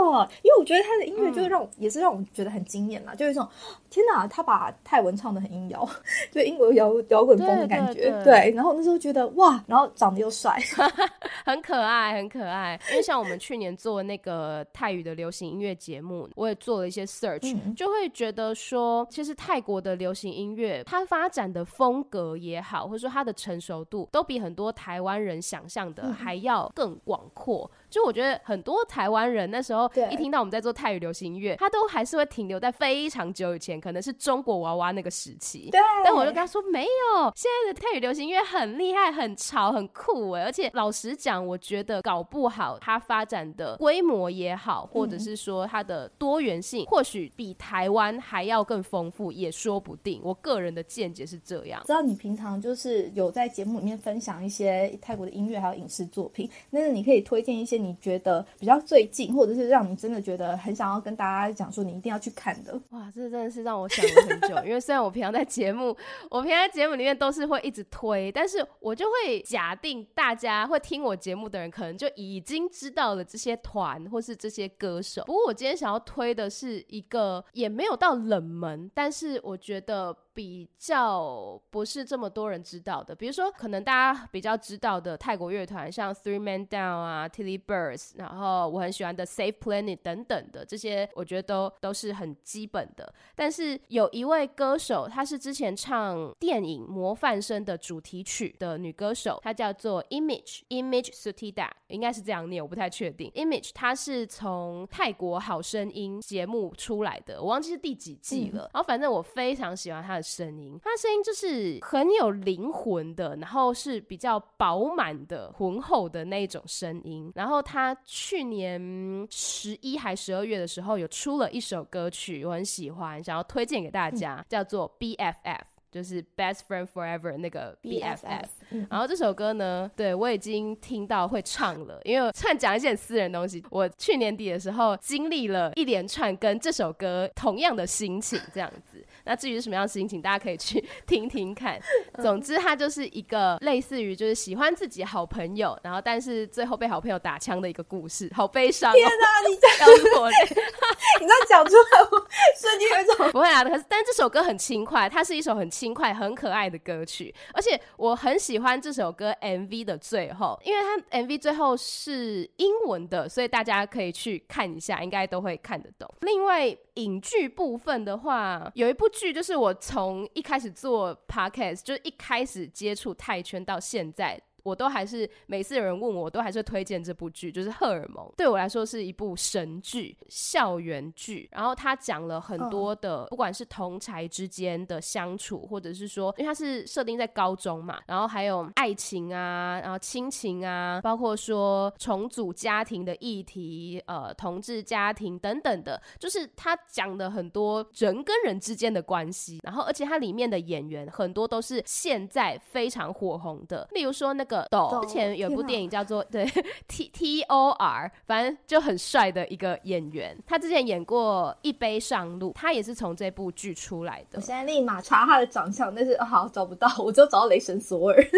Speaker 1: 因为我觉得他的音乐就是让我也是让我觉得很惊艳嘛，就有一种天哪，他把泰文唱的很阴摇，就英国摇摇滚风的感觉，对。然后那时候觉得哇，然后长得又帅，
Speaker 2: 很可爱，很可爱。因为像我们去年做那个泰语的流行音乐节目，我也做了一些 search，就会觉得说，其实泰国的流行音乐，它发展的风格也好，或者说它的成熟度，都比很多台湾人想象的还要更广阔。就我觉得很多台湾人那时候一听到我们在做泰语流行音乐，他都还是会停留在非常久以前，可能是中国娃娃那个时期。
Speaker 1: 对。
Speaker 2: 但我就跟他说，没有，现在的泰语流行音乐很厉害、很潮、很酷哎！而且老实讲，我觉得搞不好它发展的规模也好，或者是说它的多元性，或许比台湾还要更丰富，也说不定。我个人的见解是这样。
Speaker 1: 知道你平常就是有在节目里面分享一些泰国的音乐还有影视作品，那你可以推荐一些。你觉得比较最近，或者是让你真的觉得很想要跟大家讲说，你一定要去看的。
Speaker 2: 哇，这真的是让我想了很久。因为虽然我平常在节目，我平常在节目里面都是会一直推，但是我就会假定大家会听我节目的人，可能就已经知道了这些团或是这些歌手。不过我今天想要推的是一个也没有到冷门，但是我觉得。比较不是这么多人知道的，比如说可能大家比较知道的泰国乐团，像 Three Man Down 啊，Tilly Birds，然后我很喜欢的 Safe Planet 等等的这些，我觉得都都是很基本的。但是有一位歌手，她是之前唱电影《模范生》的主题曲的女歌手，她叫做 Image Image Sutida，应该是这样念，我不太确定。Image 她是从泰国好声音节目出来的，我忘记是第几季了。然后反正我非常喜欢她的。声音，他声音就是很有灵魂的，然后是比较饱满的、浑厚的那一种声音。然后他去年十一还十二月的时候，有出了一首歌曲，我很喜欢，想要推荐给大家，叫做 BFF。就是 best friend forever 那个 BFF，然后这首歌呢，对我已经听到会唱了，因为串讲一些私人东西。我去年底的时候经历了一连串跟这首歌同样的心情，这样子。那至于是什么样的事情，大家可以去听听看。总之，它就是一个类似于就是喜欢自己好朋友，然后但是最后被好朋友打枪的一个故事，好悲伤。
Speaker 1: 天哪，你这样我，你这样讲出来，我 瞬间有一种
Speaker 2: 不会啊。可是，但这首歌很轻快，它是一首很。轻快很可爱的歌曲，而且我很喜欢这首歌 MV 的最后，因为它 MV 最后是英文的，所以大家可以去看一下，应该都会看得懂。另外，影剧部分的话，有一部剧就是我从一开始做 Podcast，就是一开始接触泰圈到现在。我都还是每次有人问我，我都还是推荐这部剧，就是《荷尔蒙》，对我来说是一部神剧，校园剧。然后它讲了很多的，不管是同才之间的相处，或者是说，因为它是设定在高中嘛，然后还有爱情啊，然后亲情啊，包括说重组家庭的议题，呃，同志家庭等等的，就是它讲的很多人跟人之间的关系。然后，而且它里面的演员很多都是现在非常火红的，例如说那个斗，之前有一部电影叫做对 T T O R，反正就很帅的一个演员，他之前演过《一杯上路》，他也是从这部剧出来的。
Speaker 1: 我现在立马查他的长相，但是好找不到，我只有找到雷神索尔。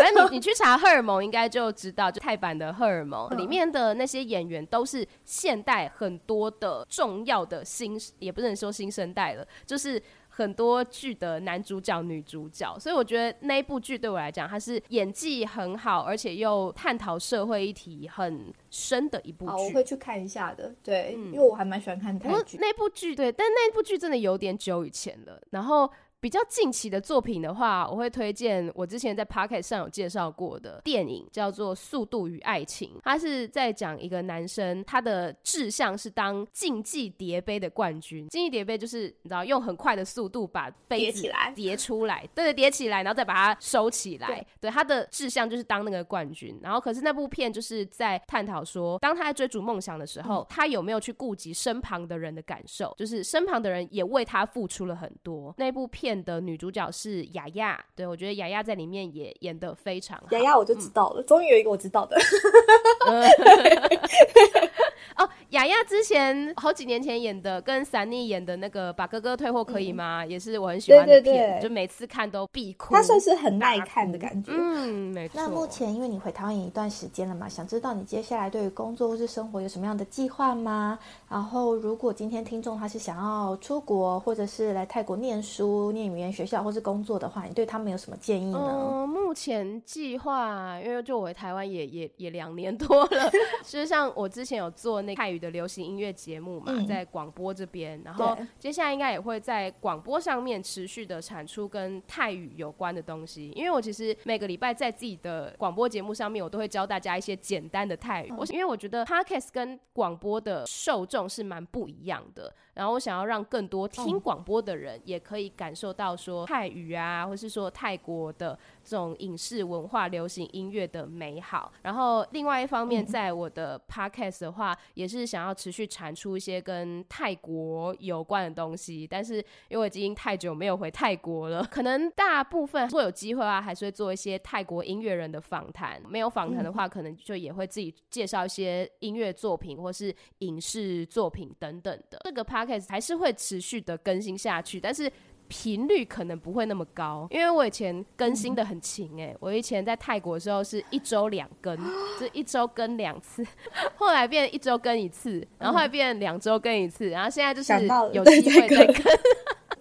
Speaker 2: 反正你你去查《荷尔蒙》，应该就知道，就泰版的《荷尔蒙》里面的那些演员都是现代很多的重要的新，也不能说新生代了，就是很多剧的男主角、女主角。所以我觉得那一部剧对我来讲，它是演技很好，而且又探讨社会议题很深的一部剧。
Speaker 1: 我会去看一下的，对，因为我还蛮喜欢看泰剧。
Speaker 2: 那部剧对，但那部剧真的有点久以前了，然后。比较近期的作品的话，我会推荐我之前在 p o c k e t 上有介绍过的电影，叫做《速度与爱情》。它是在讲一个男生，他的志向是当竞技叠杯的冠军。竞技叠杯就是你知道，用很快的速度把杯子叠出来，对对，叠起来，然后再把它收起来。对，他的志向就是当那个冠军。然后，可是那部片就是在探讨说，当他在追逐梦想的时候，他有没有去顾及身旁的人的感受？就是身旁的人也为他付出了很多。那部片。的女主角是雅雅，对我觉得雅雅在里面也演的非常好。
Speaker 1: 雅雅我就知道了，终于有一个我知道的。
Speaker 2: 哦，雅雅之前好几年前演的，跟三妮演的那个《把哥哥退货可以吗》，也是我很喜欢的片，就每次看都必哭。
Speaker 1: 它算是很耐看的感觉。
Speaker 2: 嗯，没错。
Speaker 3: 那目前因为你回台湾一段时间了嘛，想知道你接下来对于工作或是生活有什么样的计划吗？然后，如果今天听众他是想要出国，或者是来泰国念书、念语言学校或是工作的话，你对他们有什么建议呢？
Speaker 2: 嗯，目前计划，因为就我回台湾也也也两年多了，其实像我之前有做那。泰语的流行音乐节目嘛，在广播这边，然后接下来应该也会在广播上面持续的产出跟泰语有关的东西。因为我其实每个礼拜在自己的广播节目上面，我都会教大家一些简单的泰语。我因为我觉得 podcast 跟广播的受众是蛮不一样的。然后我想要让更多听广播的人也可以感受到说泰语啊，或是说泰国的这种影视文化、流行音乐的美好。然后另外一方面，在我的 podcast 的话，也是想要持续产出一些跟泰国有关的东西。但是因为我已经太久没有回泰国了，可能大部分如果有机会啊，还是会做一些泰国音乐人的访谈。没有访谈的话，可能就也会自己介绍一些音乐作品或是影视作品等等的。这个 podcast 还是会持续的更新下去，但是频率可能不会那么高，因为我以前更新的很勤哎，我以前在泰国的时候是一周两更，就一周更两次，后来变一周更一次，然后后来变两周更一次，然后现在就是有机会再更。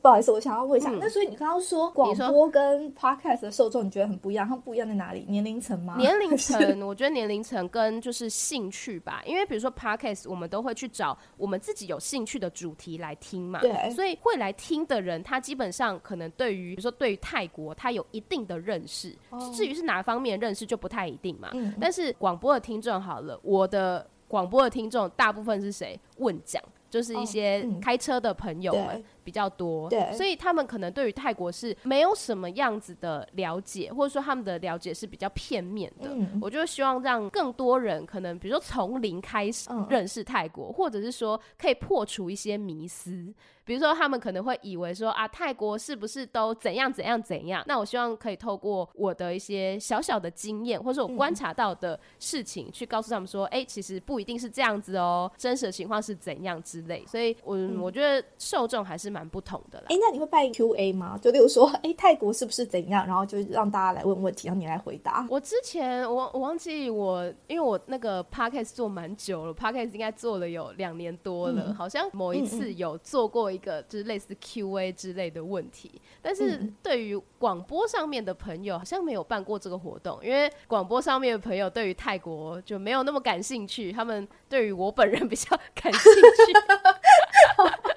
Speaker 1: 不好意思，我想要问一下，那所以你刚刚说广播跟 podcast 的受众，你觉得很不一样？它不一样在哪里？年龄层吗？
Speaker 2: 年龄层，我觉得年龄层跟就是兴趣吧。因为比如说 podcast，我们都会去找我们自己有兴趣的主题来听嘛。
Speaker 1: 对。
Speaker 2: 所以会来听的人，他基本上可能对于比如说对于泰国，他有一定的认识。至于是哪方面认识，就不太一定嘛。嗯。但是广播的听众好了，我的广播的听众大部分是谁？问讲，就是一些开车的朋友们。比较多，
Speaker 1: 对，
Speaker 2: 所以他们可能对于泰国是没有什么样子的了解，或者说他们的了解是比较片面的。我就希望让更多人可能，比如说从零开始认识泰国，或者是说可以破除一些迷思。比如说他们可能会以为说啊，泰国是不是都怎样怎样怎样？那我希望可以透过我的一些小小的经验，或者我观察到的事情，去告诉他们说，哎，其实不一定是这样子哦，真实的情况是怎样之类。所以，我我觉得受众还是蛮。蛮不同的啦。
Speaker 1: 哎，那你会办 Q&A 吗？就例如说，哎，泰国是不是怎样？然后就让大家来问问题，然后你来回答。
Speaker 2: 我之前我我忘记我，因为我那个 podcast 做蛮久了，podcast 应该做了有两年多了，好像某一次有做过一个就是类似 Q&A 之类的问题。但是对于广播上面的朋友，好像没有办过这个活动，因为广播上面的朋友对于泰国就没有那么感兴趣，他们对于我本人比较感兴趣。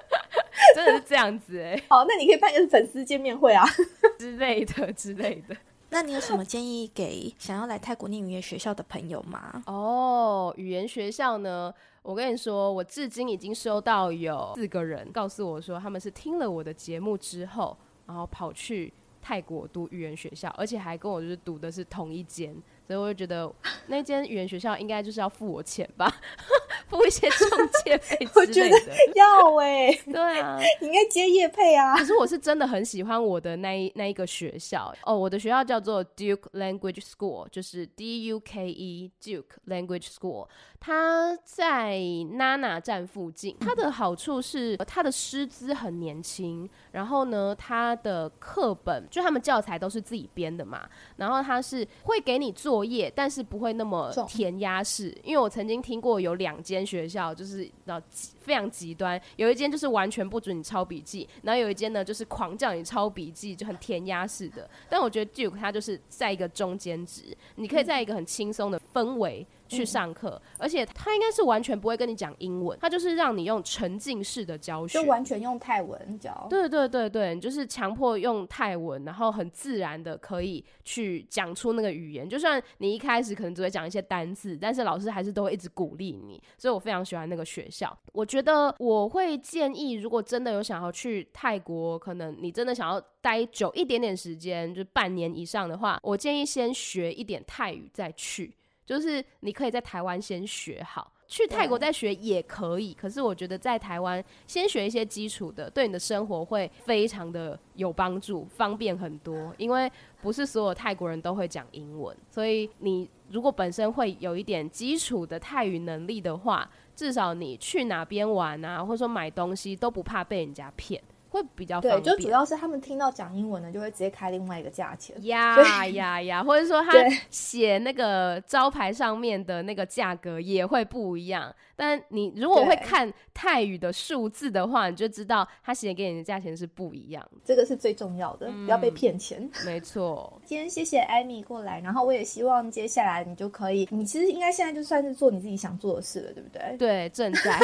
Speaker 2: 真的是这样子哎，
Speaker 1: 好，那你可以办一个粉丝见面会啊
Speaker 2: 之类的之类的。
Speaker 3: 那你有什么建议给想要来泰国念语言学校的朋友吗？
Speaker 2: 哦，语言学校呢？我跟你说，我至今已经收到有四个人告诉我说，他们是听了我的节目之后，然后跑去泰国读语言学校，而且还跟我就是读的是同一间。所以我就觉得那间语言学校应该就是要付我钱吧，付一些中介费 之类的。
Speaker 1: 要哎，
Speaker 2: 对啊，
Speaker 1: 你应该接业配啊。
Speaker 2: 可是我是真的很喜欢我的那一那一个学校哦，我的学校叫做 Duke Language School，就是 D U K E Duke Language School。它在 Nana 站附近。它的好处是它的师资很年轻，然后呢，它的课本就他们教材都是自己编的嘛，然后它是会给你作业，但是不会那么填鸭式。因为我曾经听过有两间学校就是到非常极端，有一间就是完全不准你抄笔记，然后有一间呢就是狂叫你抄笔记，就很填鸭式的。但我觉得 Duke 它就是在一个中间值，你可以在一个很轻松的氛围。去上课，而且他应该是完全不会跟你讲英文，他就是让你用沉浸式的教学，
Speaker 1: 就完全用泰文教。
Speaker 2: 对对对对，就是强迫用泰文，然后很自然的可以去讲出那个语言。就算你一开始可能只会讲一些单字，但是老师还是都会一直鼓励你。所以我非常喜欢那个学校。我觉得我会建议，如果真的有想要去泰国，可能你真的想要待久一点点时间，就半年以上的话，我建议先学一点泰语再去。就是你可以在台湾先学好，去泰国再学也可以。可是我觉得在台湾先学一些基础的，对你的生活会非常的有帮助，方便很多。因为不是所有泰国人都会讲英文，所以你如果本身会有一点基础的泰语能力的话，至少你去哪边玩啊，或者说买东西都不怕被人家骗。会比较
Speaker 1: 对，就主要是他们听到讲英文的，就会直接开另外一个价钱。
Speaker 2: 呀呀呀，或者说他写那个招牌上面的那个价格也会不一样。但你如果会看泰语的数字的话，你就知道他写给你的价钱是不一样。
Speaker 1: 这个是最重要的，不要被骗钱。
Speaker 2: 没错。
Speaker 1: 今天谢谢艾米过来，然后我也希望接下来你就可以，你其实应该现在就算是做你自己想做的事了，对不对？
Speaker 2: 对，正在。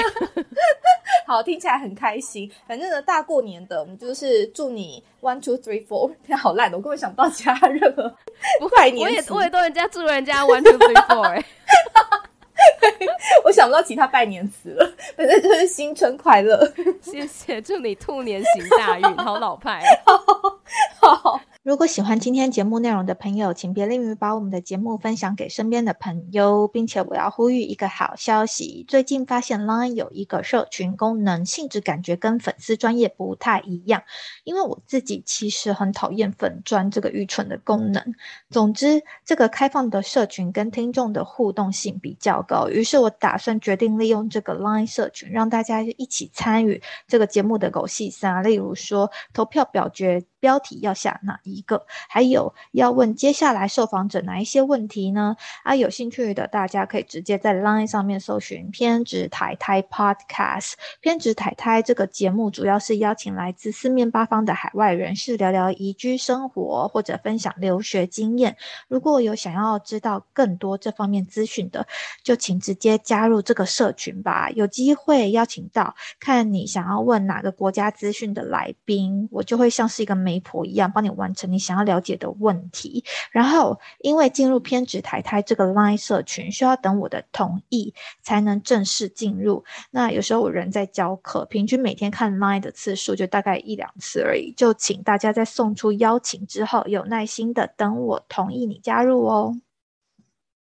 Speaker 1: 好，听起来很开心。反正呢，大过年的，我们就是祝你 one two three four。天，好烂的，我根本想不到其他任何拜年。
Speaker 2: 我也我也都人家祝人家 one two three four 哎。
Speaker 1: 我想不到其他拜年词了，反正就是新春快乐。
Speaker 2: 谢谢，祝你兔年行大运，好老派。
Speaker 1: 好。
Speaker 3: 如果喜欢今天节目内容的朋友，请别吝于把我们的节目分享给身边的朋友，并且我要呼吁一个好消息：最近发现 Line 有一个社群功能，性质感觉跟粉丝专业不太一样。因为我自己其实很讨厌粉专这个愚蠢的功能。总之，这个开放的社群跟听众的互动性比较高，于是我打算决定利用这个 Line 社群，让大家一起参与这个节目的狗戏三，例如说投票表决。标题要下哪一个？还有要问接下来受访者哪一些问题呢？啊，有兴趣的大家可以直接在 Line 上面搜寻“偏执太太 Podcast”。偏执太太这个节目主要是邀请来自四面八方的海外人士聊聊移居生活或者分享留学经验。如果有想要知道更多这方面资讯的，就请直接加入这个社群吧。有机会邀请到看你想要问哪个国家资讯的来宾，我就会像是一个。媒婆一样帮你完成你想要了解的问题，然后因为进入偏执台台这个 Line 社群需要等我的同意才能正式进入。那有时候我人在教课，平均每天看 Line 的次数就大概一两次而已。就请大家在送出邀请之后，有耐心的等我同意你加入哦。